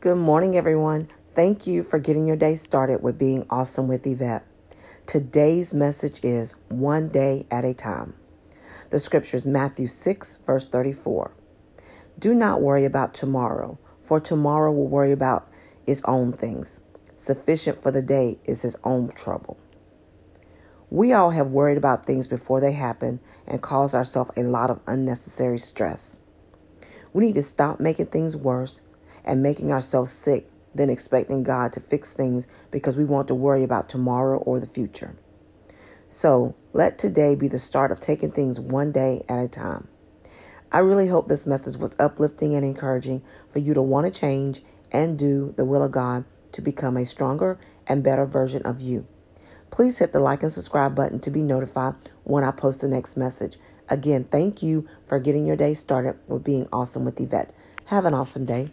Good morning, everyone. Thank you for getting your day started with being awesome with Yvette. Today's message is one day at a time. The scripture is Matthew 6, verse 34. Do not worry about tomorrow, for tomorrow will worry about its own things. Sufficient for the day is his own trouble. We all have worried about things before they happen and caused ourselves a lot of unnecessary stress. We need to stop making things worse and making ourselves sick than expecting God to fix things because we want to worry about tomorrow or the future. So let today be the start of taking things one day at a time. I really hope this message was uplifting and encouraging for you to want to change and do the will of God to become a stronger and better version of you. Please hit the like and subscribe button to be notified when I post the next message. Again, thank you for getting your day started with being awesome with Yvette. Have an awesome day.